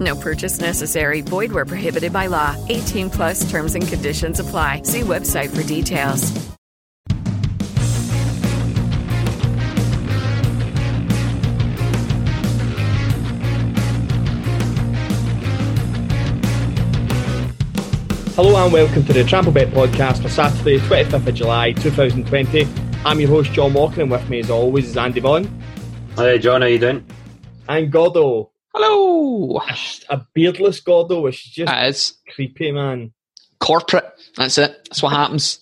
No purchase necessary. Void where prohibited by law. 18 plus terms and conditions apply. See website for details. Hello and welcome to the Trampled Bet podcast for Saturday, 25th of July 2020. I'm your host John Walker and with me as always is Andy Vaughan. Hey John, how you doing? And Gordo. Hello. A, a beardless Gordo, which is just That is creepy, man. corporate. That's it. That's what happens.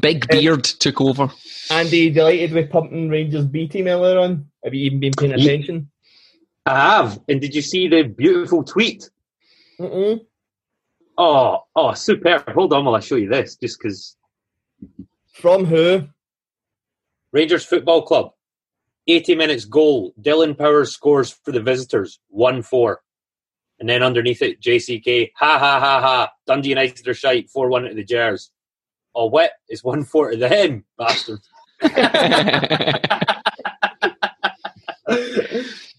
Big beard took over. Andy, delighted with pumping Rangers B team earlier on? Have you even been paying attention? I have. And did you see the beautiful tweet? Mm-mm. Oh, oh, superb. Hold on while I show you this, just because From who? Rangers Football Club, 80 minutes goal. Dylan Powers scores for the visitors, 1 4. And then underneath it, JCK, ha ha ha ha. Dundee United are shite, 4 1 to the Gers. Oh, what? It's 1 4 to them, bastards.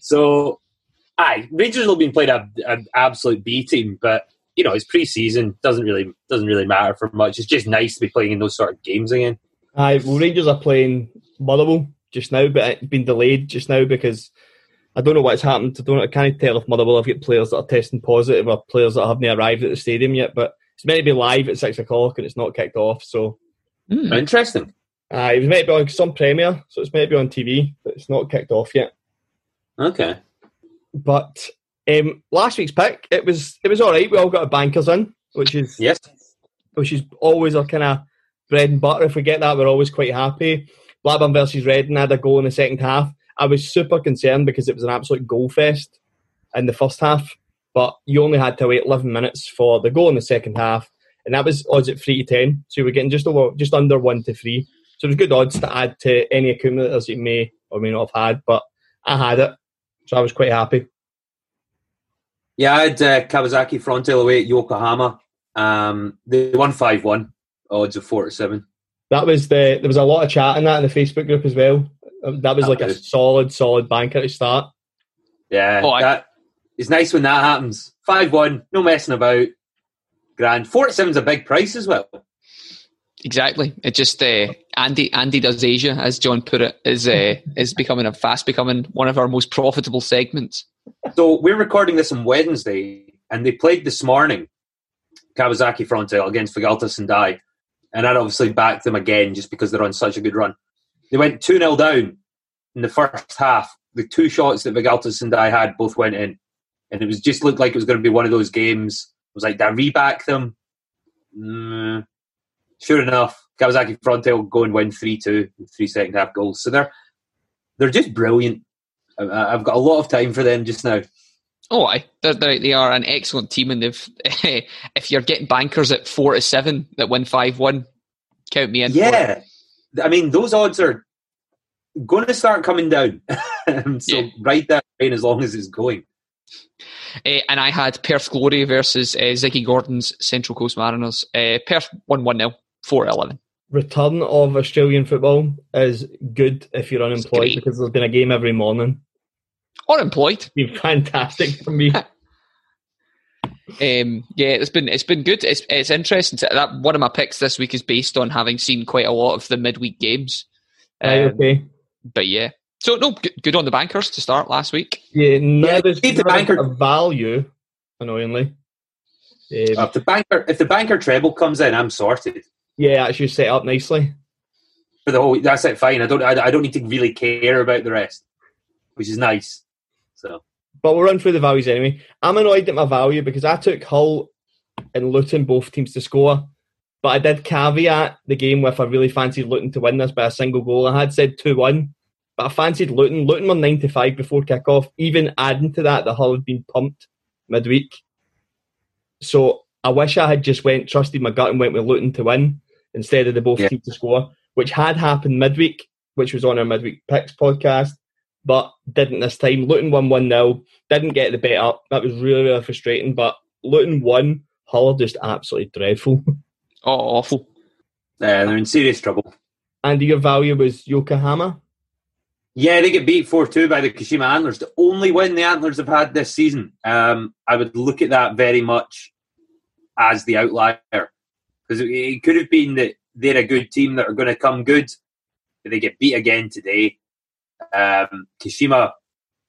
So, aye, Rangers will be playing a- an absolute B team, but you know it's pre-season. Doesn't really doesn't really matter for much. It's just nice to be playing in those sort of games again. Aye, well, Rangers are playing Motherwell just now, but it's been delayed just now because I don't know what's happened. I don't. I can't tell if Motherwell have got players that are testing positive or players that haven't arrived at the stadium yet. But it's meant to be live at six o'clock and it's not kicked off. So Hmm. Interesting. uh, it was meant to be on some premiere, so it's meant to be on TV, but it's not kicked off yet. Okay. But um, last week's pick, it was it was all right. We all got our bankers in, which is Yes. which is always our kind of bread and butter. If we get that, we're always quite happy. Blackburn versus Reading had a goal in the second half. I was super concerned because it was an absolute goal fest in the first half, but you only had to wait 11 minutes for the goal in the second half, and that was odds at three to ten. So you were getting just over, just under one to three. So it was good odds to add to any accumulators you may or may not have had, but I had it, so I was quite happy. Yeah, I had uh, Kawasaki Frontale away at Yokohama. Um, they won five one. Odds of four to seven. That was the there was a lot of chat in that in the Facebook group as well. Um, That was like a solid, solid banker to start. Yeah, Oh, I- it's nice when that happens. Five one, no messing about. Grand four to seven's a big price as well. Exactly. It just uh, Andy Andy does Asia, as John put it, is uh, is becoming a fast becoming one of our most profitable segments. So we're recording this on Wednesday, and they played this morning, Kawasaki Frontale against Vegalta Sendai, and I'd obviously backed them again just because they're on such a good run. They went 2 0 down in the first half. The two shots that Vegalta Sendai had both went in, and it was just looked like it was going to be one of those games. It was like, did I reback them? Mm. Sure enough, Kawasaki Frontale go and win 3 2, three second half goals. So they're, they're just brilliant. I've got a lot of time for them just now. Oh, aye. They're, they're, they are an excellent team, and if if you're getting bankers at four to seven that win five one, count me in. Yeah, I mean those odds are going to start coming down. so Yeah. ride that train as long as it's going. Uh, and I had Perth Glory versus uh, Ziggy Gordon's Central Coast Mariners. Uh, Perth won 1 0, 4 11. Return of Australian football is good if you're unemployed because there's been a game every morning. Unemployed. It's been fantastic for me. Um, yeah, it's been it's been good. It's it's interesting. To, that one of my picks this week is based on having seen quite a lot of the midweek games. Right, Um, okay. But yeah, so no, good, good on the bankers to start last week. Yeah, none Yeah, of the none of banker- value, annoyingly. Um, if the banker, if the banker treble comes in, I'm sorted yeah, actually set up nicely. for the whole. That's it. Fine. I don't. I, I don't need to really care about the rest, which is nice. So But we'll run through the values anyway. I'm annoyed at my value because I took Hull and Luton, both teams to score. But I did caveat the game with I really fancied Luton to win this by a single goal. I had said 2 1, but I fancied Luton. Luton were 95 before kick-off. Even adding to that, the Hull had been pumped midweek. So I wish I had just went, trusted my gut and went with Luton to win. instead of the both Yeah. team to score, which had happened midweek, which was on our midweek picks podcast, but didn't this time. Luton won 1 0, didn't get the bet up. That was really, really frustrating, but Luton won. Hull are just absolutely dreadful. Oh, awful. Yeah, they're in serious trouble. and your value was Yokohama. Yeah, they get beat 4 2 by the Kashima Antlers. The only win the Antlers have had this season. Um, I would look at that very much as the outlier. Because it, it could have been that they're a good team that are going to come good, but they get beat again today. Um, Kashima,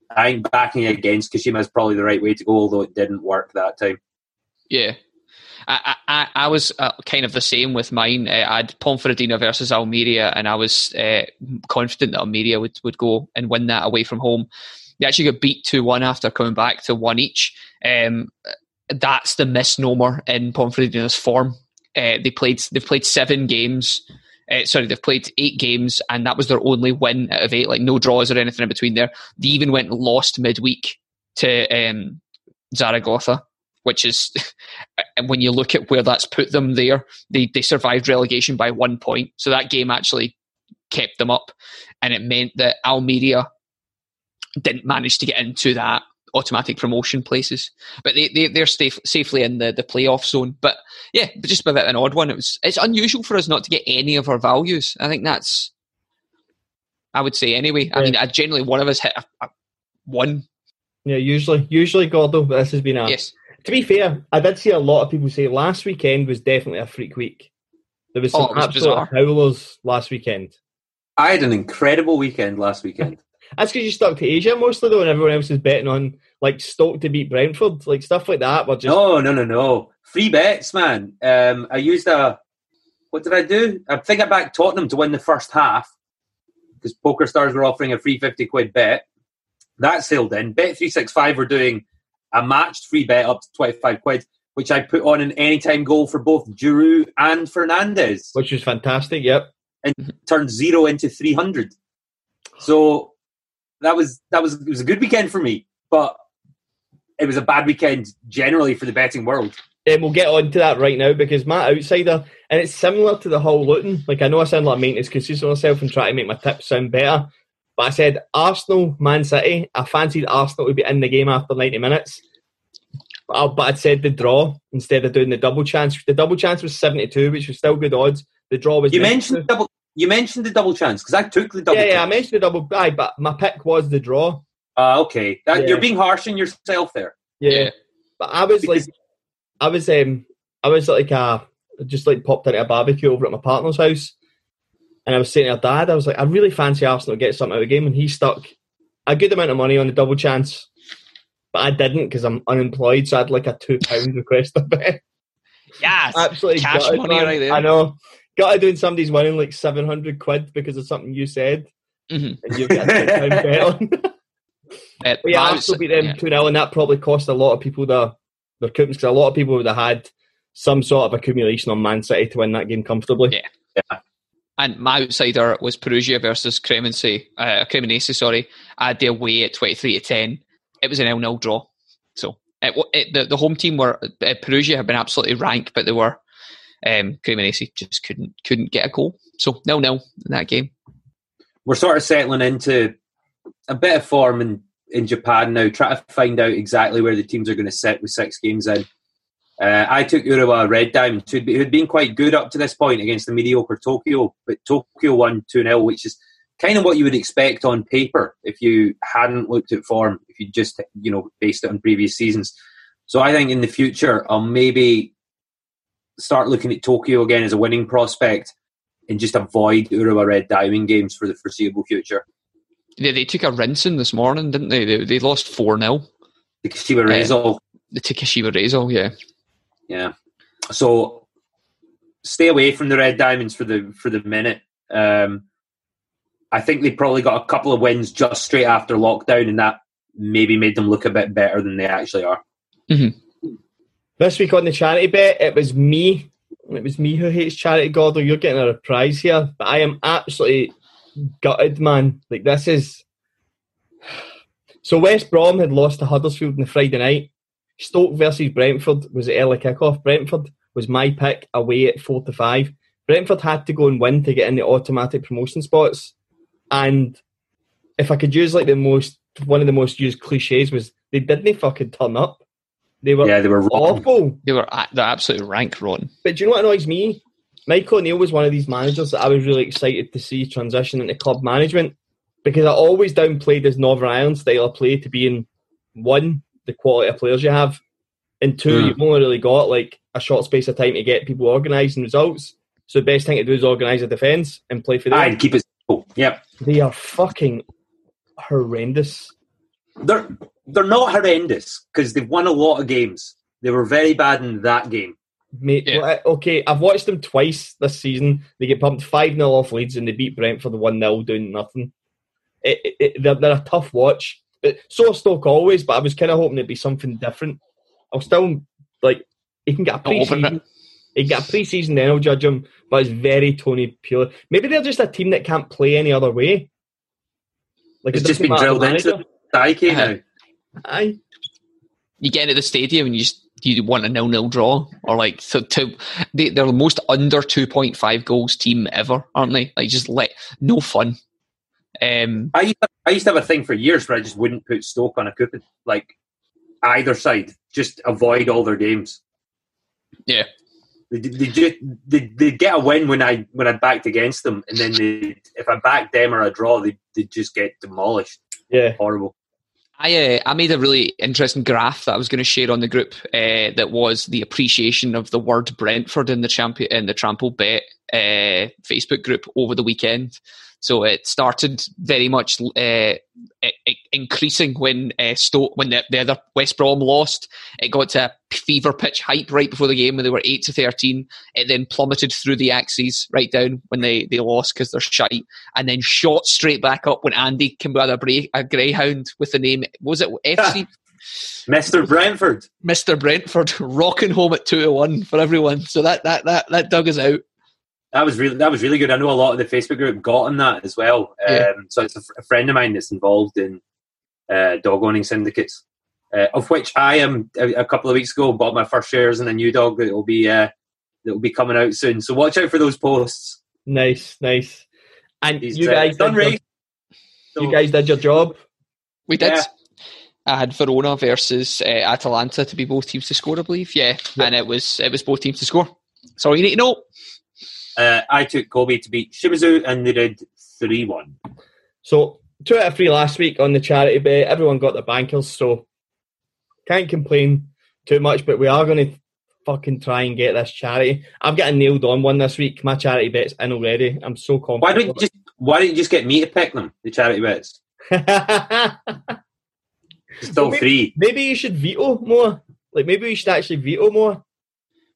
I think backing against Kashima is probably the right way to go, although it didn't work that time. Yeah. I, I, I was uh, kind of the same with mine. Uh, I had Ponferradina versus Almeria, and I was uh, confident that Almeria would, would go and win that away from home. They actually got beat 2 1 after coming back to one each. Um, that's the misnomer in Ponferradina's form. Uh, they played, they've played seven games. Uh, sorry, they've played eight games, and that was their only win out of eight, like no draws or anything in between there. They even went and lost midweek to um, Zaragoza which is when you look at where that's put them there, they, they survived relegation by one point. So that game actually kept them up. And it meant that Almeria didn't manage to get into that automatic promotion places. But they, they, they're safe, safely in the, the playoff zone. But yeah, but just a bit of an odd one. It was It's unusual for us not to get any of our values. I think that's, I would say anyway. I Yeah. mean, I generally, one of us hit a, a one. Yeah, usually, usually Gordo, but this has been a. Yes. To be fair, I did see a lot of people say last weekend was definitely a freak week. There was oh, some Oh, was absolute bizarre. howlers last weekend. I had an incredible weekend last weekend. That's because you stuck to Asia mostly though, and everyone else is betting on like Stoke to beat Brentford, like stuff like that. Were just No, no, no, no. Free bets, man. Um, I used a. What did I do? I think I backed Tottenham to win the first half because Poker Stars were offering a free 50 quid bet. That sailed in. Bet365 were doing a matched free bet up to 25 quid, which I put on an anytime goal for both Giroud and Fernandes. which was fantastic. Yep. And turned zero into 300. So that was that was it was a good weekend for me, but it was a bad weekend generally for the betting world. And we'll get on to that right now because my outsider, and it's similar to the whole Luton. Like I know I sound like a maintenance on myself and try to make my tips sound better, but I said Arsenal, Man City. I fancied Arsenal would be in the game after ninety minutes, but, I, but I'd said the draw instead of doing the double chance. The double chance was seventy-two, which was still good odds. The draw was You 92. mentioned double. You mentioned the double chance because I took the double. yeah, yeah. I mentioned the double aye, but my pick was the draw. Ah, okay, that, Yeah. you're being harsh on yourself there. Yeah. Yeah. But I was like, I was um, I was like uh just like popped into a barbecue over at my partner's house, and I was saying to her dad, I was like, I really fancy Arsenal to get something out of the game, and he stuck a good amount of money on the double chance, but I didn't because I'm unemployed, so I had like a two pound request a bet. Yes. Absolutely Cash gutted, money man. right there. I know. Got to doing somebody's winning like seven hundred quid because of something you said, Mhm. and got a bet on. Uh, But yeah, Arsenal outs- beat them yeah. 2 0, and that probably cost a lot of people their, their coupons because a lot of people would have had some sort of accumulation on Man City to win that game comfortably. Yeah. And my outsider was Perugia versus Cremonese, uh, Cremonese, sorry. I had the away at 23 to 10. It was an L 0 draw. So it, it, the, the home team were, uh, Perugia had been absolutely rank, but they were, um, Cremonese just couldn't couldn't get a goal. So nil nil in that game. We're sort of settling into a bit of form in, in Japan now, trying to find out exactly where the teams are going to sit with six games in. Uh, I took Urawa Red Diamonds, who'd, be, who'd been quite good up to this point against the mediocre Tokyo, but Tokyo won 2 0, which is kind of what you would expect on paper if you hadn't looked at form, if you just you know based it on previous seasons. So I think in the future, I'll maybe start looking at Tokyo again as a winning prospect and just avoid Urawa Red Diamond games for the foreseeable future. They, they took a rinsing this morning, didn't they? They, they lost 4 0. The Kashiwa Reysol They took Kashiwa Reysol, yeah. Yeah. So stay away from the Red Diamonds for the for the minute. Um, I think they probably got a couple of wins just straight after lockdown, and that maybe made them look a bit better than they actually are. This week on the charity bet, it was me. It was me who hates charity, Gordo. You're getting a reprise here, but I am absolutely gutted, man. Like, this is. So, West Brom had lost to Huddersfield on the Friday night. Stoke versus Brentford was the early kickoff. Brentford was my pick away at 4 to 5. Brentford had to go and win to get in the automatic promotion spots. And if I could use like the most one of the most used cliches was they didn't fucking turn up. They were Yeah, they were wrong. awful. They were a- they're absolutely rank rotten. But do you know what annoys me? Michael O'Neill was one of these managers that I was really excited to see transition into club management because I always downplayed his Northern Ireland style of play to being one, the quality of players you have, and two, Mm. you've only really got like a short space of time to get people organised and results. So the best thing to do is organise a defence and play for them. I'd keep it simple. Yep. They are fucking horrendous. They're they're not horrendous because they've won a lot of games. They were very bad in that game. Mate, Yeah. well, okay, I've watched them twice this season. They get pumped 5 0 off Leeds and they beat Brentford 1 0 doing nothing. It, it, it- they're, they're a tough watch. But so are Stoke always, but I was kind of hoping it'd be something different. I'll still, like, he can get a Not over pre-season. He can get a pre-season, then I'll judge him. But it's very Tony Pulis. Maybe they're just a team that can't play any other way. Like It's just been drilled into manager. the psyche Uh-huh. now. Aye. You get into the stadium and you just you want a nil nil draw or like to, to they, they're the most under two point five goals team ever, aren't they? Like just let no fun. Um, I used, to, I used to have a thing for years where I just wouldn't put Stoke on a coupon, like either side, just avoid all their games. yeah, They, they, just, they, they get a win when I when I backed against them, and then they, if I backed them or a draw, they they just get demolished. Yeah. Horrible. I uh, I made a really interesting graph that I was going to share on the group. Uh, that was the appreciation of the word Brentford in the champion in the Trampled Bet uh, Facebook group over the weekend. So it started very much uh, increasing when uh, Stoke when the, the other West Brom lost. It got to a fever pitch hype right before the game when they were eight to thirteen. It then plummeted through the axes right down when they, they lost because they're shite, and then shot straight back up when Andy came with a, bra- a greyhound with the name was it FC Mister Brentford. Mister Brentford rocking home at two to one for everyone. So that that that that dug us out. That was really that was really good. I know a lot of the Facebook group got on that as well. Yeah. Um, so it's a, friend of mine that's involved in uh, dog owning syndicates, uh, of which I am. A, a couple of weeks ago, bought my first shares in a new dog that will be uh, that will be coming out soon. So watch out for those posts. Nice, nice. And He's you uh, guys, done did your, race. you guys did your job. We did. Yeah. I had Verona versus uh, Atalanta to be both teams to score, I believe. Yeah, Yeah. and it was it was both teams to score. So you need to know. Uh, I took Kobe to beat Shimizu, and they did three one. So two out of three last week on the charity bet. Everyone got their bankers, so can't complain too much. But we are going to fucking try and get this charity. I've got a nailed on one this week. My charity bet's in already. I'm so confident. Why don't you just Why don't you just get me to pick them? The charity bets. Still Well, maybe- three. maybe you should veto more. Like maybe we should actually veto more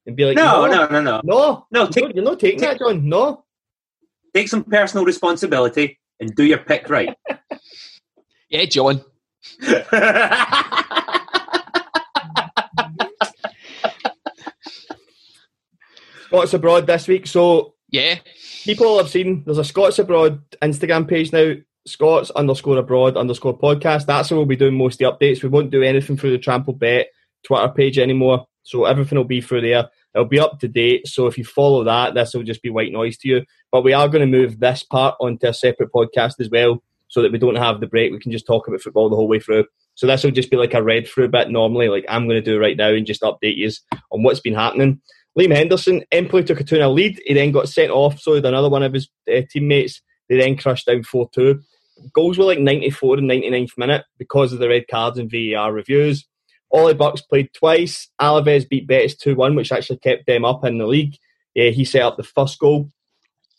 and be like, No, no, no, no, no. no, No, you're take- not- you're not taking take- that, John. No. Take some personal responsibility and do your pick right. Yeah, John. Scots abroad this week. So Yeah, people have seen there's a Scots abroad Instagram page now. Scots underscore abroad underscore podcast. That's where we'll be doing most of the updates. We won't do anything through the Trampled Bet Twitter page anymore. So everything will be through there. It'll be up to date. So if you follow that, this will just be white noise to you. But we are going to move this part onto a separate podcast as well, so that we don't have the break. We can just talk about football the whole way through. So this will just be like a read through bit normally, like I'm going to do right now, and just update you on what's been happening. Liam Henderson, Empoli took a 2 0 lead. He then got sent off, so did another one of his uh, teammates. They then crushed down 4 2. Goals were like 94 and 99th minute because of the red cards and VAR reviews. Ollie Bucks played twice. Alaves beat Betis 2 1, which actually kept them up in the league. Yeah, he set up the first goal.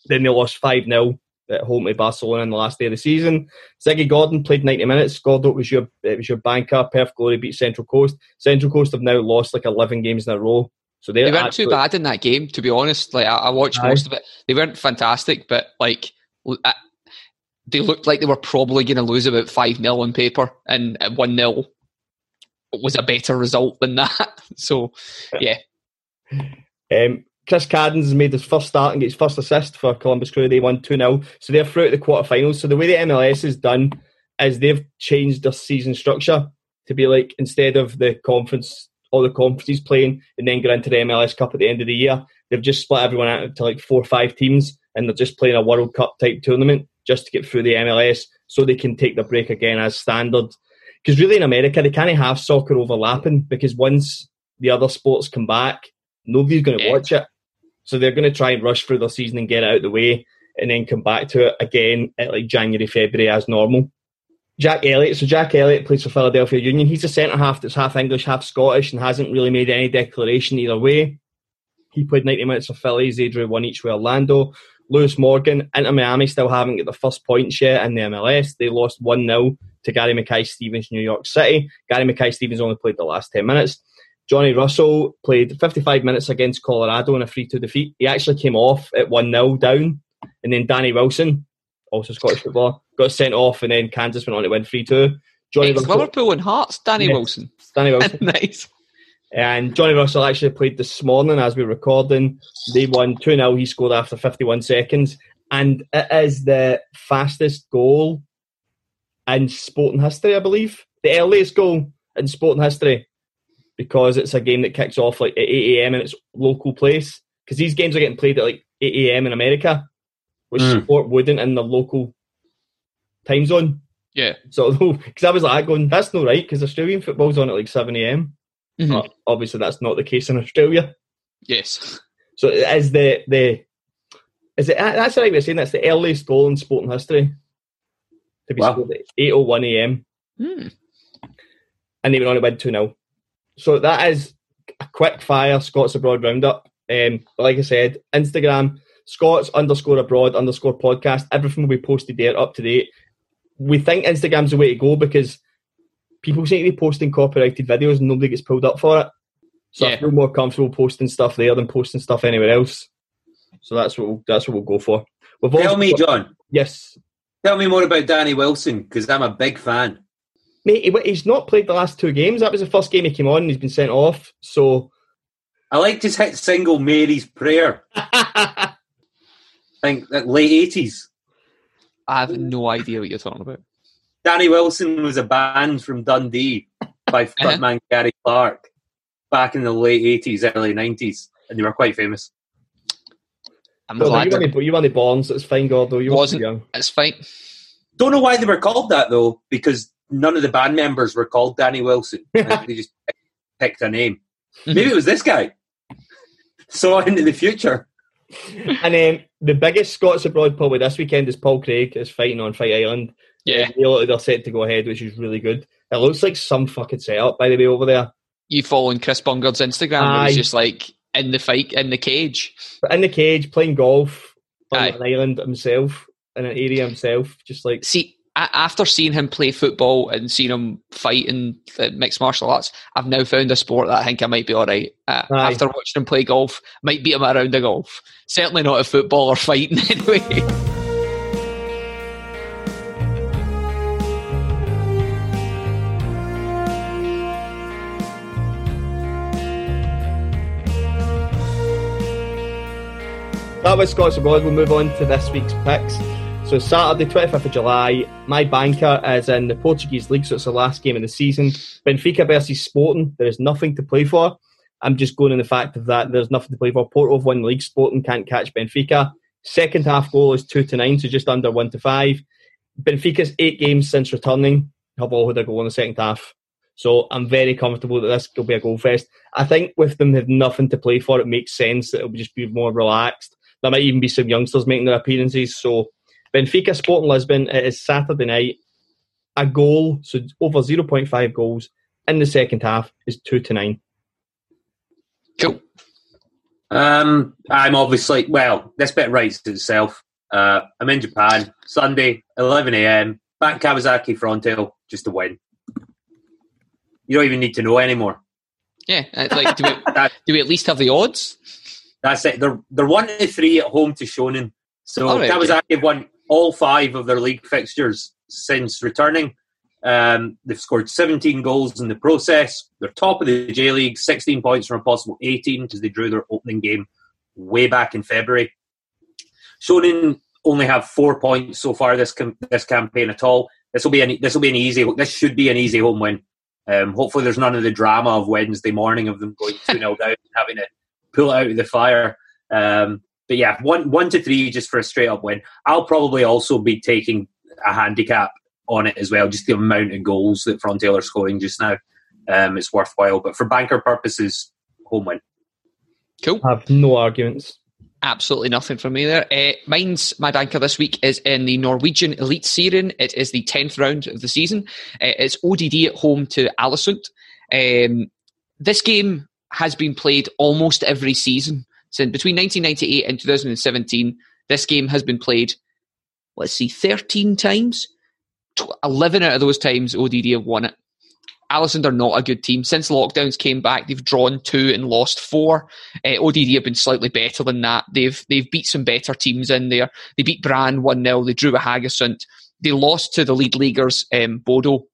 Then they lost 5 0 at home to Barcelona in the last day of the season. Ziggy Gordon played 90 minutes. Gordon was your it was your banker. Perth Glory beat Central Coast. Central Coast have now lost like 11 games in a row. So they're they weren't absolute- too bad in that game, to be honest. Like I, I watched Aye. most of it. They weren't fantastic, but like uh, they looked like they were probably going to lose about five 0 on paper, and one 0 was a better result than that. So yeah, Um, Chris Caddens has made his first start and gets first assist for Columbus Crew. They won 2 0. So they're through to the quarterfinals. So the way the MLS is done is they've changed their season structure to be like instead of the conference, all the conferences playing and then go into the MLS Cup at the end of the year, they've just split everyone out into like four or five teams, and they're just playing a World Cup type tournament just to get through the MLS, so they can take the break again as standard. Because really, in America, they can't have soccer overlapping because once the other sports come back, nobody's going to Yeah. watch it. So they're going to try and rush through their season and get it out of the way, and then come back to it again at like January, February as normal. Jack Elliott. So Jack Elliott plays for Philadelphia Union. He's a centre half that's half English, half Scottish, and hasn't really made any declaration either way. He played 90 minutes for Philly. They drew one each with Orlando. Lewis Morgan, Inter Miami still haven't got the first points yet in the MLS. They lost 1 0 to Gary Mackay Stevens, New York City. Gary Mackay Stevens only played the last 10 minutes. Johnny Russell played 55 minutes against Colorado in a 3 2 defeat. He actually came off at 1 0 down. And then Danny Wilson, also Scottish footballer, got sent off, and then Kansas went on to win 3 2. Johnny Russell, Liverpool and Hearts, Danny Yes. Wilson. Danny Wilson. nice. And Johnny Russell actually played this morning as we're recording. They won 2 0. He scored after 51 seconds. And it is the fastest goal in sporting history, I believe. The earliest goal in sporting history because it's a game that kicks off like at 8 a.m. in its local place. Because these games are getting played at like 8 a.m. in America, which Mm. sport wouldn't in the local time zone. Yeah. So, because I was like going, that's not right because Australian football's on at like 7 a.m. Mhm. Uh, obviously, that's not the case in Australia. Yes. So is the the is it that's the right way of saying that's the earliest goal in sporting history to be Wow. scored at eight oh one a.m. Hmm. and they went on to win two 0 So that is a quick fire Scots abroad roundup. Um, but like I said, Instagram Scots underscore abroad underscore podcast. Everything will be posted there up to date. We think Instagram's the way to go because people seem to be posting copyrighted videos and nobody gets pulled up for it. So I feel more comfortable posting stuff there than posting stuff anywhere else. So that's what we'll, that's what we'll go for. We've Tell also me, got- John. yes, Tell me more about Danny Wilson because I'm a big fan. mate. he- He's not played the last two games. That was the first game he came on. and He's been sent off. So I liked his hit single "Mary's Prayer." I think that late eighties. I have no idea what you're talking about. Danny Wilson was a band from Dundee by Uh-huh. frontman Gary Clark back in the late eighties, early nineties, and they were quite famous. I'm Gordo, glad you that- weren't, you weren't born, so it's fine, Gordo. You Wasn't- wasn't young. it's fine. Don't know why they were called that though, because none of the band members were called Danny Wilson. They just picked a name. Maybe it was this guy. Saw into the future. And um, the biggest Scots abroad probably this weekend is Paul Craig is fighting on Fight Island. Yeah. They look like they're set to go ahead, which is really good. It looks like some fucking setup, by the way, over there. You following Chris Bungard's Instagram where Aye. he's just like in the fight, in the cage. But in the cage, playing golf on Aye. an island himself, in an area himself, just like See, after seeing him play football and seeing him fight in the mixed martial arts, I've now found a sport that I think I might be all right. Uh, after watching him play golf, might beat him at a round golf. Certainly not a football or fighting anyway. That was Scots Abroad. We'll move on to this week's picks. So Saturday, 25th of July, my banker is in the Portuguese League, so it's the last game of the season. Benfica versus Sporting. There is nothing to play for. I'm just going on the fact of that there's nothing to play for. Porto have won league. Sporting can't catch Benfica. Second half goal is two to nine, so just under one to five. Benfica's eight games since returning have all had a goal in the second half. So I'm very comfortable that this will be a goal fest. I think with them having nothing to play for, it makes sense that it'll just be more relaxed. There might even be some youngsters making their appearances. So Benfica Sporting Lisbon, it is Saturday night. A goal, so over 0.5 goals in the second half is 2 to 9. cool. Um, I'm obviously well. This bit writes itself. Uh, I'm in Japan Sunday, 11 a.m. Back Kawasaki Frontale just to win. You don't even need to know anymore. Yeah, it's like do we, do we at least have the odds? That's it. They're they're one to three at home to Shonan. So right, Kawasaki won all five of their league fixtures since returning. Um, they've scored 17 goals in the process. They're top of the J League, 16 points from a possible 18 because they drew their opening game way back in February. Shonan only have four points so far this cam- this campaign at all. This will be an this will be an easy. This should be an easy home win. Um, hopefully, there's none of the drama of Wednesday morning of them going two 0 down and having to pull it out of the fire. Um, but yeah, one one to three just for a straight up win. I'll probably also be taking a handicap on it as well, just the amount of goals that Frontale are scoring just now. Um, it's worthwhile, but for banker purposes, home win. Cool. I have no arguments. Absolutely nothing from me there. Uh, mine's my banker this week is in the Norwegian Elite Serien. It is the tenth round of the season. Uh, it's ODD at home to Alesund. Um, this game has been played almost every season since between 1998 and 2017. This game has been played. Let's see, 13 times. 11 out of those times, ODD have won it. Alesund are not a good team. Since lockdowns came back, they've drawn two and lost four. Uh, ODD have been slightly better than that. They've they've beat some better teams in there. They beat Brann 1 0. They drew a Haugesund. They lost to the lead leaguers, um, Bodo,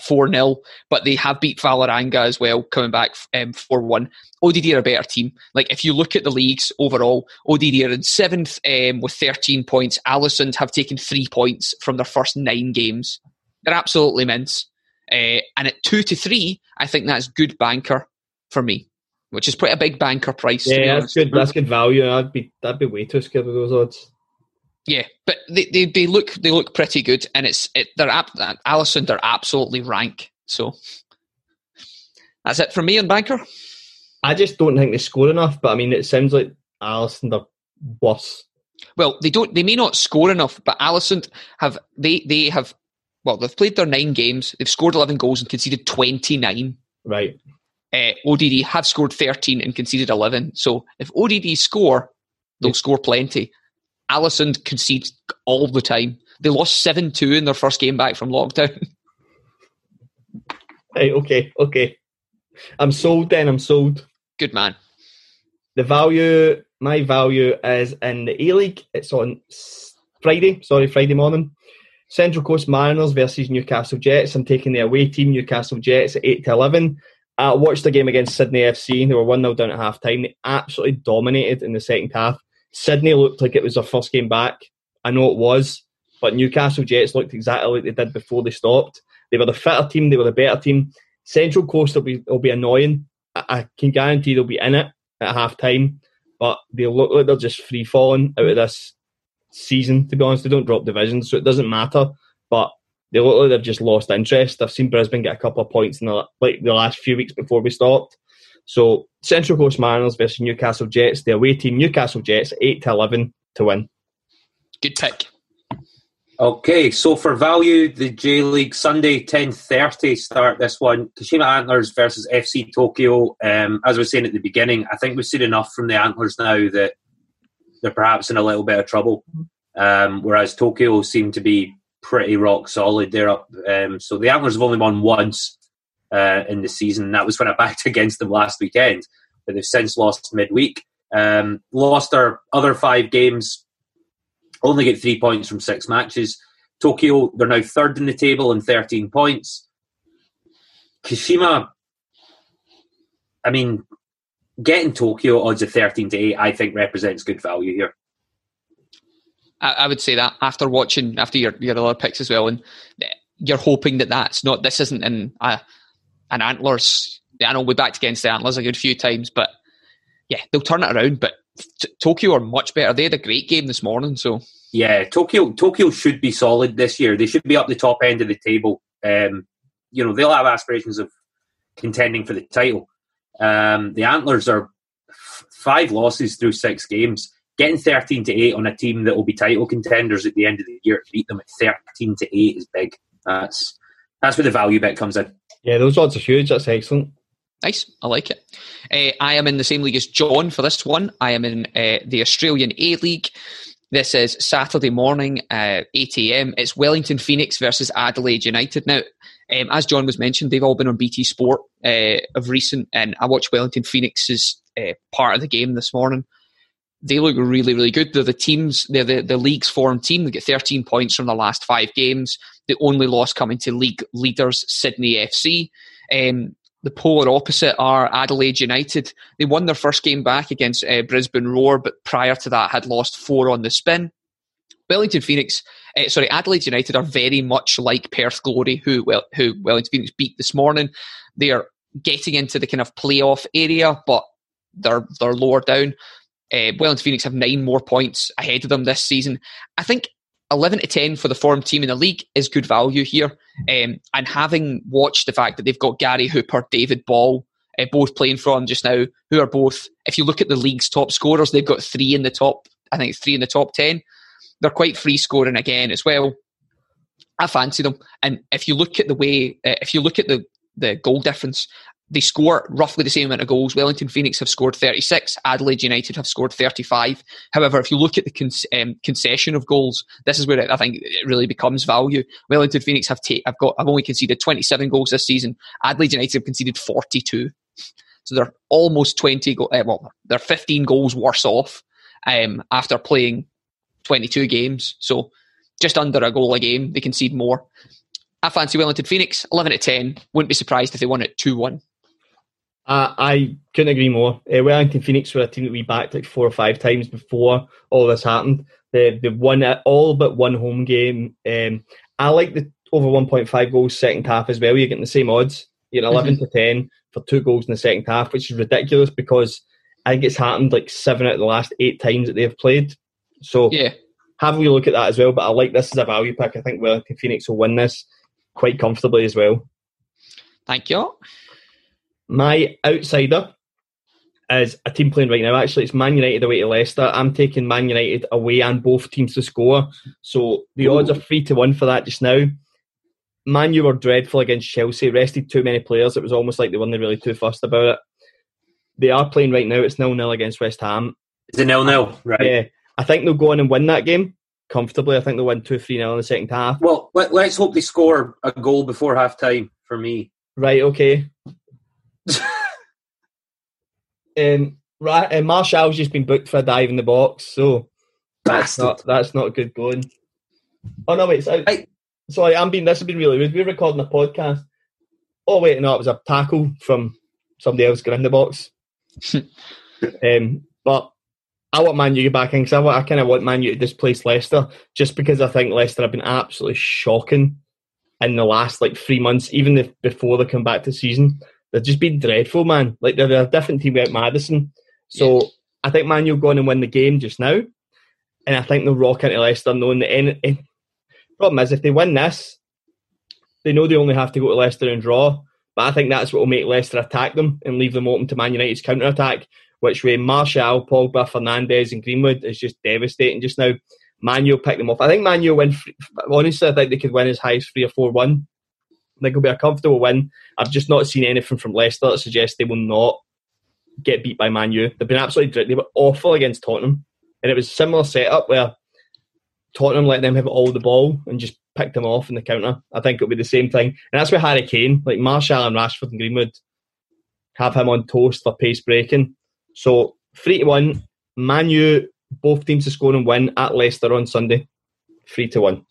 4 0, but they have beat Vålerenga as well, coming back um, 4 um, 1. ODD are a better team. Like, if you look at the leagues overall, ODD are in seventh um, with 13 points. Alesund have taken three points from their first nine games. They're absolutely immense. Uh, and at two to three, I think that's good banker for me, which is pretty a big banker price. Yeah, that's good. That's good value. I'd be I'd be way too scared of those odds. Yeah, but they, they, they look they look pretty good, and it's it, they're Alesund they're absolutely rank. So that's it for me on banker. I just don't think they score enough, but I mean, it sounds like Alesund are worse. Well, they don't. They may not score enough, but Alesund have they they have well, they've played their nine games. They've scored 11 goals and conceded 29. Right. Uh, ODD have scored 13 and conceded 11. So if ODD score, they'll score plenty. Alesund concedes all the time. They lost 7 2 in their first game back from lockdown. hey, okay, okay. I'm sold then, I'm sold. Good man. The value, my value is in the A League. It's on Friday, sorry, Friday morning. Central Coast Mariners versus Newcastle Jets. I'm taking the away team, Newcastle Jets, at 8 to 11. I watched the game against Sydney FC. They were 1 0 down at half time. They absolutely dominated in the second half. Sydney looked like it was their first game back. I know it was, but Newcastle Jets looked exactly like they did before they stopped. They were the fitter team, they were the better team. Central Coast will be, will be annoying. I, I can guarantee they'll be in it at half time, but they look like they're just free falling out of this season, to be honest. They don't drop divisions, so it doesn't matter. But they look like they've just lost interest. I've seen Brisbane get a couple of points in the like the last few weeks before we stopped. So Central Coast Mariners versus Newcastle Jets. The away team Newcastle Jets eight to eleven to win. Good pick. Okay, so for value, the J League Sunday ten thirty start this one. Kashima Antlers versus FC Tokyo. Um, as I was saying at the beginning, I think we've seen enough from the Antlers now that they're perhaps in a little bit of trouble. Um, whereas Tokyo seem to be pretty rock solid. They're up. Um, so the Antlers have only won once uh, in the season. That was when I backed against them last weekend, but they've since lost midweek. Um, lost their other five games. Only get three points from six matches. Tokyo, they're now third in the table in 13 points. Kashima, I mean, getting Tokyo odds of 13 to 8, I think represents good value here. I, I would say that after watching, after your, your other picks as well, and you're hoping that that's not, this isn't an, uh, an Antlers. I know we backed against the Antlers a good few times, but yeah, they'll turn it around. But t- Tokyo are much better. They had a great game this morning, so. Yeah, Tokyo Tokyo should be solid this year. They should be up the top end of the table. Um, you know, they'll have aspirations of contending for the title. Um, the Antlers are f- five losses through six games. Getting 13 to 8 on a team that will be title contenders at the end of the year beat them at 13 to 8 is big. That's that's where the value bet comes in. Yeah, those odds are huge. That's excellent. Nice, I like it. Uh, I am in the same league as John for this one. I am in uh, the Australian A League. This is Saturday morning, uh, 8 a.m. It's Wellington Phoenix versus Adelaide United. Now, um, as John was mentioned, they've all been on BT Sport uh, of recent, and I watched Wellington Phoenix's uh, part of the game this morning. They look really, really good. They're the teams, they're the, the league's form team. They get 13 points from the last five games. The only loss coming to league leaders, Sydney FC. Um, the polar opposite are Adelaide United. They won their first game back against uh, Brisbane Roar, but prior to that had lost four on the spin. Wellington Phoenix, uh, sorry, Adelaide United are very much like Perth Glory, who well, who Wellington Phoenix beat this morning. They are getting into the kind of playoff area, but they're they're lower down. Uh, Wellington Phoenix have nine more points ahead of them this season. I think 11 to 10 for the form team in the league is good value here. Um, and having watched the fact that they've got Gary Hooper, David Ball, uh, both playing for them just now, who are both, if you look at the league's top scorers, they've got three in the top, I think three in the top 10. They're quite free scoring again as well. I fancy them. And if you look at the way, uh, if you look at the, the goal difference, they score roughly the same amount of goals. Wellington Phoenix have scored 36. Adelaide United have scored 35. However, if you look at the con- um, concession of goals, this is where I think it really becomes value. Wellington Phoenix have ta- have got have only conceded 27 goals this season. Adelaide United have conceded 42. So they're almost 20. Go- uh, well, they're 15 goals worse off um, after playing 22 games. So just under a goal a game, they concede more. I fancy Wellington Phoenix 11 to 10. Wouldn't be surprised if they won it 2 1. Uh, I couldn't agree more. Uh, Wellington Phoenix were a team that we backed like four or five times before all this happened. They, they've won all but one home game. Um, I like the over 1.5 goals second half as well. You're getting the same odds. You're 11 mm-hmm. to 10 for two goals in the second half, which is ridiculous because I think it's happened like seven out of the last eight times that they've played. So yeah, have a look at that as well. But I like this as a value pick. I think Wellington Phoenix will win this quite comfortably as well. Thank you. My outsider is a team playing right now. Actually, it's Man United away to Leicester. I'm taking Man United away and both teams to score. So the Ooh. odds are three to one for that just now. Man you were dreadful against Chelsea, rested too many players. It was almost like they weren't really too fussed about it. They are playing right now. It's nil nil against West Ham. Is it nil nil? Right. Yeah. I think they'll go on and win that game comfortably. I think they'll win 2 3 0 in the second half. Well, let, us hope they score a goal before half time for me. Right, okay. um, right, and Martial's just been booked for a dive in the box, so that's not that's not good going. Oh no, wait, so, I, sorry, I'm being this has been really weird. We're recording a podcast. Oh wait, no, it was a tackle from somebody else going in the box. um, but I want Man U back in because I, I kind of want Man U to displace Leicester just because I think Leicester have been absolutely shocking in the last like three months, even if before they come back to season. They've just been dreadful, man. Like they're, they're a different team without Maddison. So yeah. I think Man U will and win the game just now. And I think they'll rock into Leicester knowing that any, any eh, problem is if they win this, they know they only have to go to Leicester and draw. But I think that's what will make Leicester attack them and leave them open to Man United's counter attack, which way Martial, Pogba, Fernandes, and Greenwood is just devastating just now. Manu pick them off. I think Manu win. Honestly, I think they could win as high as three or four one. Think it'll be a comfortable win. I've just not seen anything from Leicester that suggests they will not get beat by Manu. They've been absolutely they were awful against Tottenham, and it was a similar setup where Tottenham let them have all the ball and just picked them off in the counter. I think it'll be the same thing, and that's where Harry Kane, like Martial and Rashford and Greenwood, have him on toast for pace breaking. So three to one, Manu both teams to score and win at Leicester on Sunday. Three to one.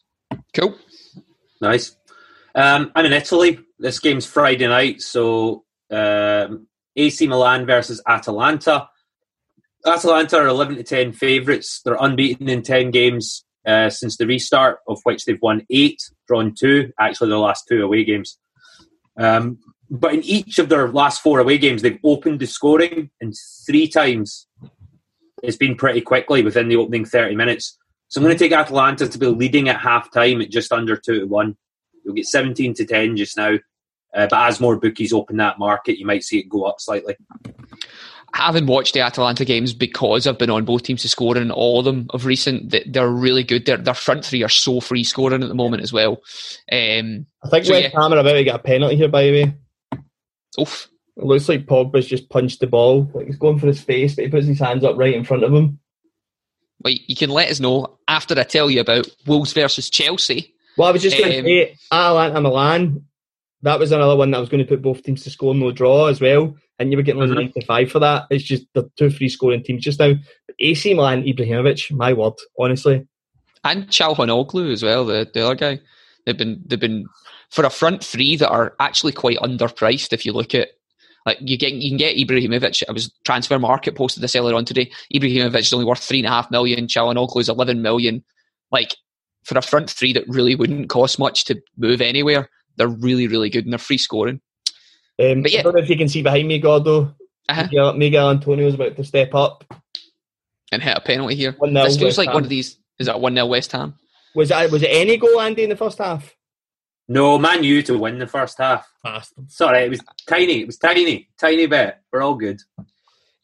Cool. Nice. Um, I'm in Italy. This game's Friday night, so um, AC Milan versus Atalanta. Atalanta are 11 to 10 favourites. They're unbeaten in 10 games uh, since the restart, of which they've won eight, drawn two, actually, their last two away games. Um, but in each of their last four away games, they've opened the scoring, and three times it's been pretty quickly within the opening 30 minutes. So I'm going to take Atalanta to be leading at half time at just under 2 to 1. You'll get 17 to 10 just now. Uh, but as more bookies open that market, you might see it go up slightly. I haven't watched the Atalanta games because I've been on both teams to score in all of them of recent. They're really good. Their their front three are so free scoring at the moment as well. Um, I think so, West yeah. Ham are about to get a penalty here, by the way. Oof. It looks like Pogba's just punched the ball. Like he's going for his face, but he puts his hands up right in front of him. Well, you can let us know after I tell you about Wolves versus Chelsea. Well, I was just going to um, say Atalanta Milan. That was another one that was going to put both teams to score no draw as well. And you were getting mm-hmm. 95 for that. It's just the two free scoring teams just now. But AC Milan, Ibrahimovic, my word, honestly. And Calhanoglu as well, the, the other guy. They've been they've been for a front three that are actually quite underpriced if you look at like you get you can get Ibrahimovic. I was transfer market posted this earlier on today. Ibrahimovic is only worth three and a half million. Calhanoglu is eleven million. Like for a front three that really wouldn't cost much to move anywhere, they're really really good and they're free scoring. Um, but yeah, I don't know if you can see behind me, Gordo. Uh-huh. Miguel, Miguel Antonio is about to step up. and hit a penalty here. 1-0 This feels West like Ham. one of these. Is that one 0 West Ham? Was it was it any goal, Andy, in the first half? No, Man U to win the first half. Bastards. Sorry, it was tiny. It was tiny, tiny bit. We're all good.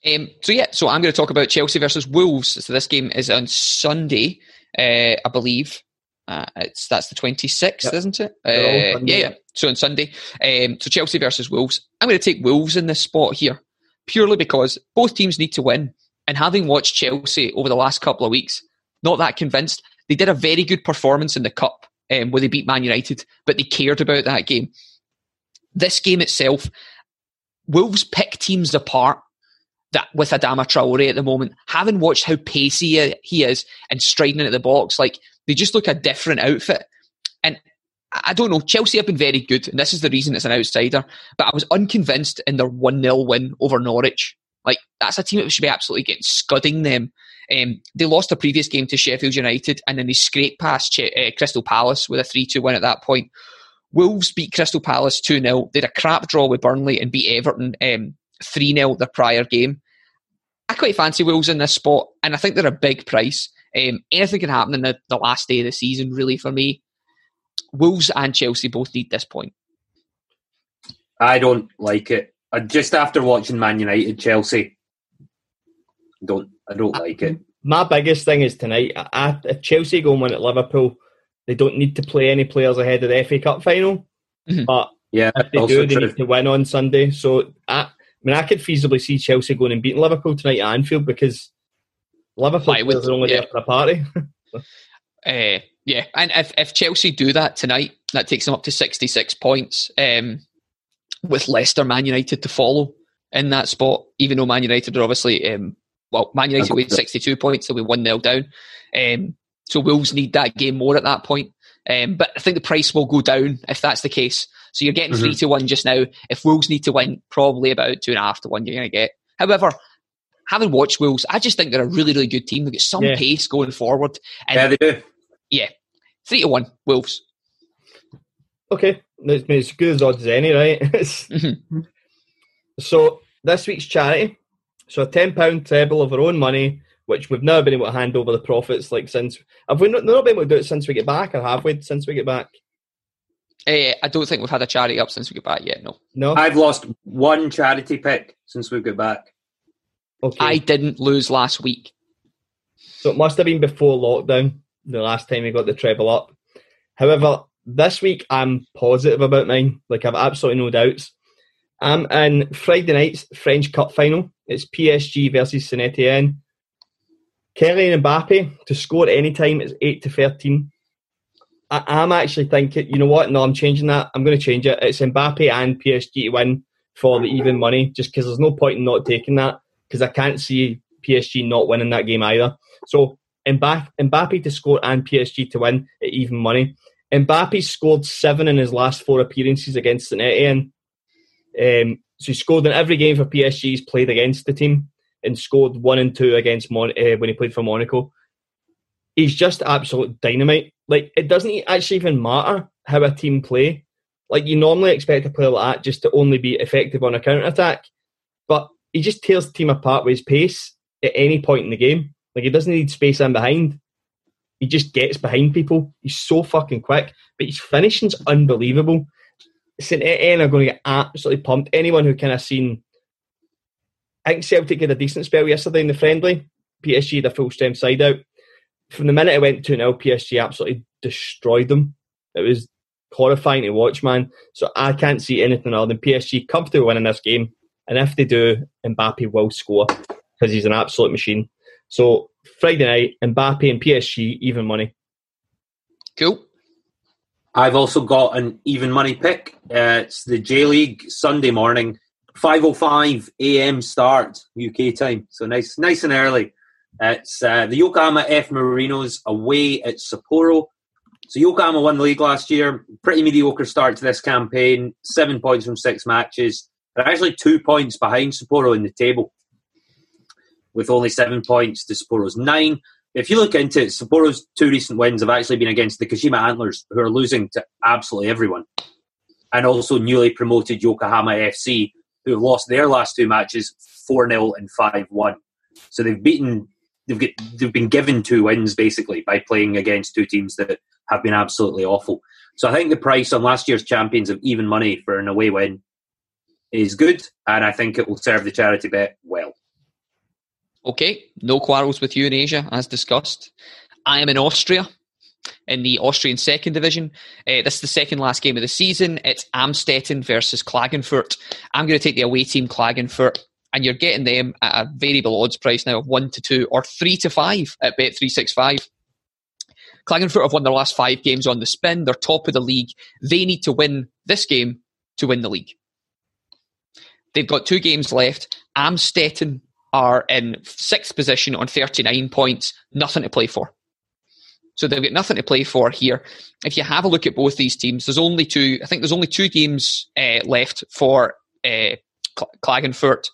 Um, so yeah, so I'm going to talk about Chelsea versus Wolves. So this game is on Sunday, uh, I believe. Uh, it's that's the 26th, Yep. isn't it? Uh, yeah, yeah. So on Sunday, um, so Chelsea versus Wolves. I'm going to take Wolves in this spot here, purely because both teams need to win. And having watched Chelsea over the last couple of weeks, not that convinced. They did a very good performance in the cup um, where they beat Man United, but they cared about that game. This game itself, Wolves pick teams apart that with Adama Traore at the moment, having watched how pacey he is and striding into the box, like they just look a different outfit. And I don't know, Chelsea have been very good, and this is the reason it's an outsider. But I was unconvinced in their 1 0 win over Norwich. Like, that's a team that should be absolutely getting scudding them. Um, they lost the previous game to Sheffield United, and then they scraped past che- uh, Crystal Palace with a 3 2 win at that point. Wolves beat Crystal Palace 2 0. They had a crap draw with Burnley and beat Everton um, 3 0 their prior game. I quite fancy Wolves in this spot, and I think they're a big price. Um, anything can happen in the, the last day of the season, really, for me. Wolves and Chelsea both need this point. I don't like it. Uh, just after watching Man United, Chelsea, don't I don't like it. My biggest thing is tonight. I, I, if Chelsea go and win at Liverpool, they don't need to play any players ahead of the FA Cup final. Mhm. But Yeah, if they also do, they true. need to win on Sunday. So I, I mean, I could feasibly see Chelsea going and beating Liverpool tonight at Anfield because Liverpool Like, with- only yeah. there a party. Uh, yeah, and if, if Chelsea do that tonight, that takes them up to 66 points, um, with Leicester, Man United to follow in that spot, even though Man United are obviously, um, well, Man United with 62 points, they'll be 1 0 down. Um, so Wolves need that game more at that point. Um, but I think the price will go down if that's the case. So you're getting Mhm. 3 to 1 just now. If Wolves need to win, probably about 2.5 to 1 you're going to get. However, having watched Wolves, I just think they're a really, really good team. They've got some Yeah. pace going forward. And yeah, they do. yeah, three to one Wolves. okay, it's as good as odds as any, right? It's- Mhm. So this week's charity, so a ten pound treble of our own money, which we've never been able to hand over the profits. Like since have we not, not been able to do it since we get back, or have we since we get back? Eh, I don't think we've had a charity up since we got back yet. No, No. I've lost one charity pick since we got back. Okay. I didn't lose last week. So it must have been before lockdown, the last time we got the treble up. However, this week I'm positive about mine. Like I've absolutely no doubts. I'm in Friday night's French Cup final. It's PSG versus Saint Etienne. Kelly and Mbappe to score at any time is eight to thirteen. I, I'm actually thinking, you know what? No, I'm changing that. I'm going to change it. It's Mbappe and PSG to win for the even money, just because there's no point in not taking that. Because I can't see PSG not winning that game either. So Mbappe, to score and PSG to win at even money. Mbappe scored seven in his last four appearances against St Etienne. Um, so he scored in every game for PSG he's played against the team and scored one and two against Mon- uh, when he played for Monaco. He's just absolute dynamite. Like it doesn't actually even matter how a team play. Like you normally expect a player like that just to only be effective on a counter attack, but he just tears the team apart with his pace at any point in the game. Like he doesn't need space in behind. He just gets behind people. He's so fucking quick, but his finishing's unbelievable. St Etienne are going to get absolutely pumped. Anyone who kind of seen, I think Celtic had a decent spell yesterday in the friendly. PSG had a full strength side out. From the minute it went 2 0, PSG absolutely destroyed them. It was horrifying to watch, man. So I can't see anything other than PSG comfortably winning this game. And if they do, Mbappe will score because he's an absolute machine. So Friday night, Mbappe and PSG, even money. Cool. I've also got an even money pick. Uh, it's the J League Sunday morning, 5:05 a.m. start UK time. So nice, nice and early. It's uh, the Yokohama F Marinos away at Sapporo. So Yokohama won the league last year. Pretty mediocre start to this campaign. Seven points from six matches. They're actually two points behind Sapporo in the table, with only seven points to Sapporo's nine. If you look into it, Sapporo's two recent wins have actually been against the Kashima Antlers, who are losing to absolutely everyone, and also newly promoted Yokohama FC, who have lost their last two matches 4 0 and 5 1. So they've beaten they've get, they've been given two wins basically by playing against two teams that have been absolutely awful. So I think the price on last year's champions of even money for an away win is good, and I think it will serve the charity bet well. Okay, no quarrels with you in Asia, as discussed. I am in Austria, in the Austrian second division. Uh, this is the second last game of the season. It's Amstetten versus Klagenfurt. I'm going to take the away team Klagenfurt, and you're getting them at a variable odds price now of 1 to 2 or 3 to 5 at Bet365. Klagenfurt have won their last five games on the spin. They're top of the league. They need to win this game to win the league. They've got two games left. Amstetten are in sixth position on 39 points, nothing to play for. So they've got nothing to play for here. If you have a look at both these teams, there's only two. I think there's only two games uh, left for uh, Klagenfurt.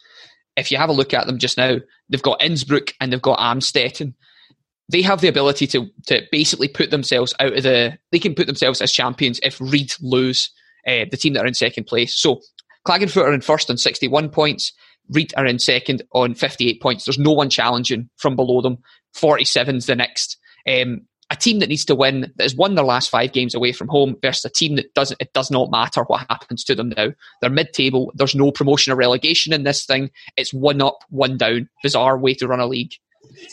If you have a look at them just now, they've got Innsbruck and they've got Amstetten. They have the ability to to basically put themselves out of the. They can put themselves as champions if Ried lose uh, the team that are in second place. So Klagenfurt are in first on 61 points. Ried are in second on 58 points. There's no one challenging from below them. 47's the next. Um, a team that needs to win that has won their last five games away from home versus a team that doesn't it does not matter what happens to them now they're mid-table there's no promotion or relegation in this thing it's one up one down bizarre way to run a league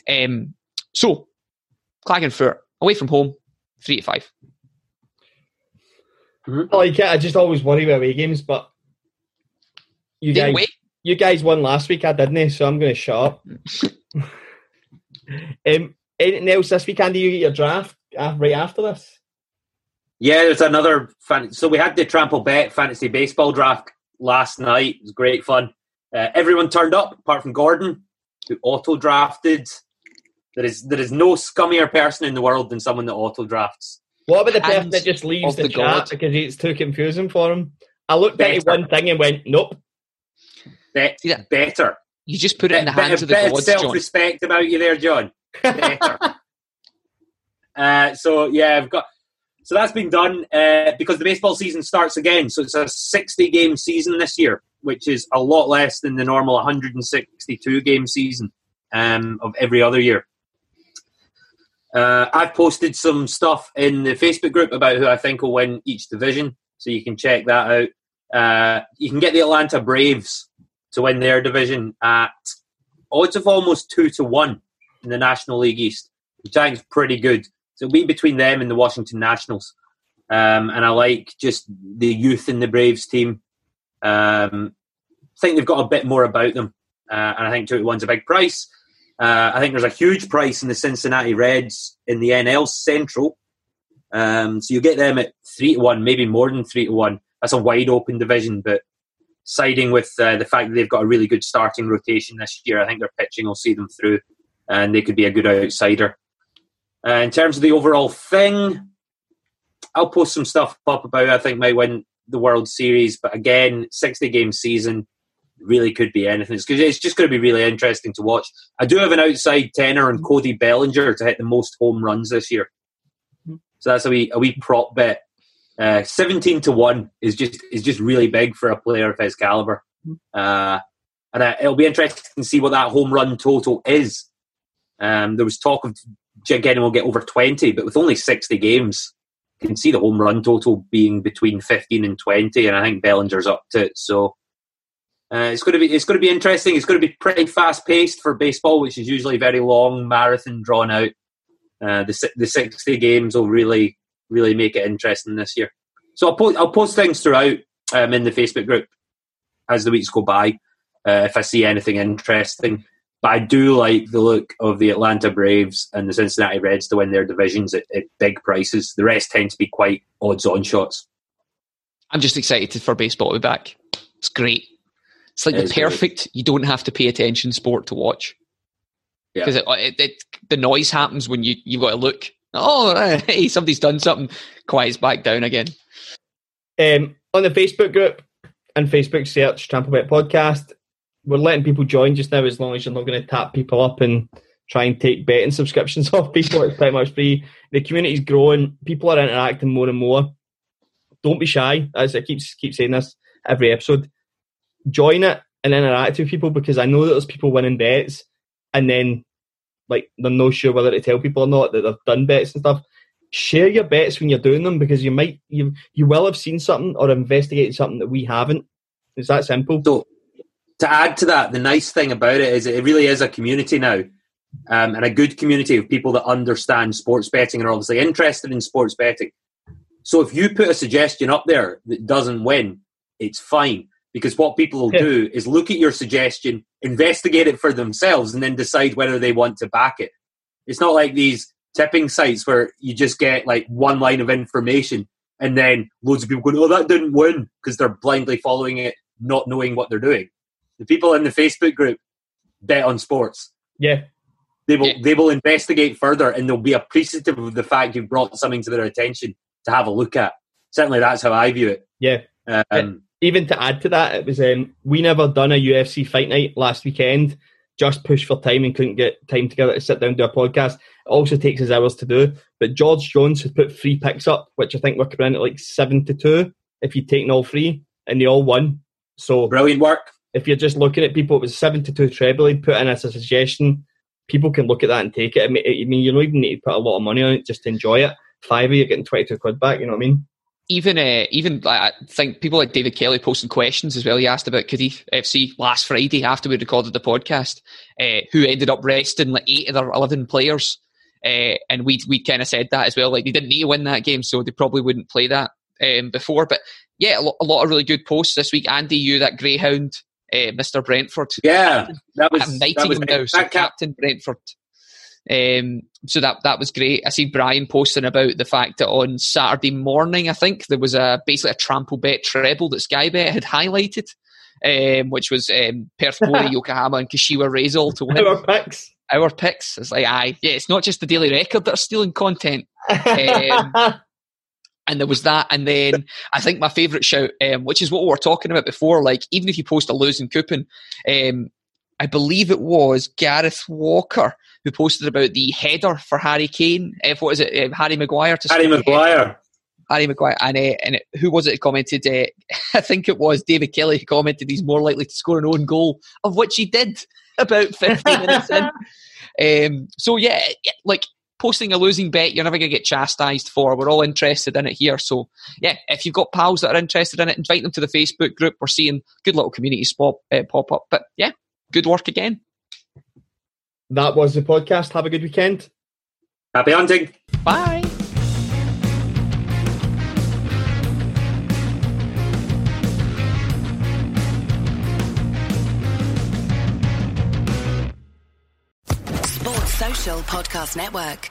um, so Klagenfurt away from home three to 5 mm-hmm. I like it I just always worry about away games but you guys you guys won last week I didn't so I'm going to shut up um, Anything else this weekend? Do you get your draft uh, right after this? Yeah, there's another. Fan- so we had the Trampled Bet fantasy baseball draft last night. It was great fun. Uh, everyone turned up apart from Gordon, who auto drafted. There is there is no scummier person in the world than someone that auto drafts. What about the person that just leaves the, the, chat God. because it's too confusing for him? I looked better. at one thing and went, nope. Be- yeah. Better. You just put it in the hands of the gods, self-respect about you there, John. uh, so yeah, I've got. So that's been done uh, because the baseball season starts again. So it's a 60 game season this year, which is a lot less than the normal 162 game season um, of every other year. Uh, I've posted some stuff in the Facebook group about who I think will win each division, so you can check that out. Uh, you can get the Atlanta Braves to win their division at odds of almost two to one in the National League East, which I think is pretty good. So it'll be between them and the Washington Nationals. Um, and I like just the youth in the Braves team. Um, I think they've got a bit more about them. Uh, and I think 2 to 1's a big price. Uh, I think there's a huge price in the Cincinnati Reds in the NL Central. Um, so you get them at 3 to 1, maybe more than 3 to 1. That's a wide open division, but siding with uh, the fact that they've got a really good starting rotation this year, I think their pitching will see them through and they could be a good outsider. Uh, in terms of the overall thing, I'll post some stuff up about I think might win the World Series, but again, 60 game season really could be anything. It's, it's just going to be really interesting to watch. I do have an outside tenor on Cody Bellinger to hit the most home runs this year. So that's a wee, a wee prop bet. Uh, 17 to 1 is just is just really big for a player of his caliber. Uh, and uh, it'll be interesting to see what that home run total is um, there was talk of getting will get over 20, but with only 60 games, you can see the home run total being between 15 and 20, and I think Bellinger's up to it. So uh, it's going to be it's going to be interesting. It's going to be pretty fast paced for baseball, which is usually very long marathon drawn out. Uh, the the 60 games will really really make it interesting this year. So I'll post I'll post things throughout um, in the Facebook group as the weeks go by uh, if I see anything interesting. But I do like the look of the Atlanta Braves and the Cincinnati Reds to win their divisions at, at big prices. The rest tend to be quite odds on shots. I'm just excited for baseball to be back. It's great. It's like it the perfect, great. you don't have to pay attention sport to watch. Because yeah. it, it, it, the noise happens when you, you've got to look. Oh, hey, somebody's done something. Quiets back down again. Um, on the Facebook group and Facebook search Trampled Bet Podcast, we're letting people join just now as long as you're not going to tap people up and try and take betting subscriptions off people. It's pretty much free. The community's growing. People are interacting more and more. Don't be shy. As I keep keep saying this every episode, join it and interact with people because I know that there's people winning bets and then like they're not sure whether to tell people or not that they've done bets and stuff. Share your bets when you're doing them because you might you you will have seen something or investigated something that we haven't. It's that simple. So to add to that, the nice thing about it is it really is a community now. Um, and a good community of people that understand sports betting and are obviously interested in sports betting. So if you put a suggestion up there that doesn't win, it's fine because what people will do is look at your suggestion, investigate it for themselves, and then decide whether they want to back it. It's not like these tipping sites where you just get like one line of information and then loads of people go, "Oh, that didn't win," because they're blindly following it, not knowing what they're doing. The people in the Facebook group bet on sports. Yeah, They will Yeah. they will investigate further, and they'll be appreciative of the fact you've brought something to their attention to have a look at. Certainly, that's how I view it. yeah. Um, even to add to that, it was um, we never done a UFC fight night last weekend. Just pushed for time and couldn't get time together to sit down and do a podcast. It also takes us hours to do. But George Jones had put three picks up, which I think were coming in at like seven to two if you'd taken all three, and they all won. So brilliant work. if you're just looking at people, it was seven to two treble. He'd put in as a suggestion. People can look at that and take it. I mean, I mean, you don't even need to put a lot of money on it just to enjoy it. Five, you're getting twenty two quid back. You know what I mean? Even uh, even I think people like David Kelly posting questions as well. He asked about Cadiz FC last Friday after we recorded the podcast, uh, who ended up resting like eight of their eleven players, uh, and we we kind of said that as well. Like they didn't need to win that game, so they probably wouldn't play that um, before. But yeah, a lot, a lot of really good posts this week. Andy, you that greyhound, uh, Mister Brentford, Yeah, that was that knighting was him now. So cap- Captain Brentford. Um, so that that was great. I see Brian posting about the fact that on Saturday morning, I think there was a basically a trampled bet treble that Sky Bet had highlighted, um, which was um, Perth Glory, Yokohama, and Kashiwa Reysol to win Our picks. our picks. It's like, aye, yeah, it's not just the Daily Record that are stealing content. Um, and there was that. And then I think my favourite shout, um, which is what we were talking about before, like even if you post a losing coupon, um, I believe it was Gareth Walker who posted about the header for Harry Kane. Uh, what is it? Um, Harry Maguire to Harry score the header. Maguire. Harry Maguire. And, uh, and it, who was it who commented? Uh, I think it was David Kelly who commented he's more likely to score an own goal, of which he did about 15 minutes in. Um, so, yeah, like posting a losing bet, you're never going to get chastised for. We're all interested in it here. So, yeah, if you've got pals that are interested in it, invite them to the Facebook group. We're seeing good little communities pop, uh, pop up. But, yeah, good work again. That was the podcast. Have a good weekend. Happy hunting. Bye. Sports Social Podcast Network.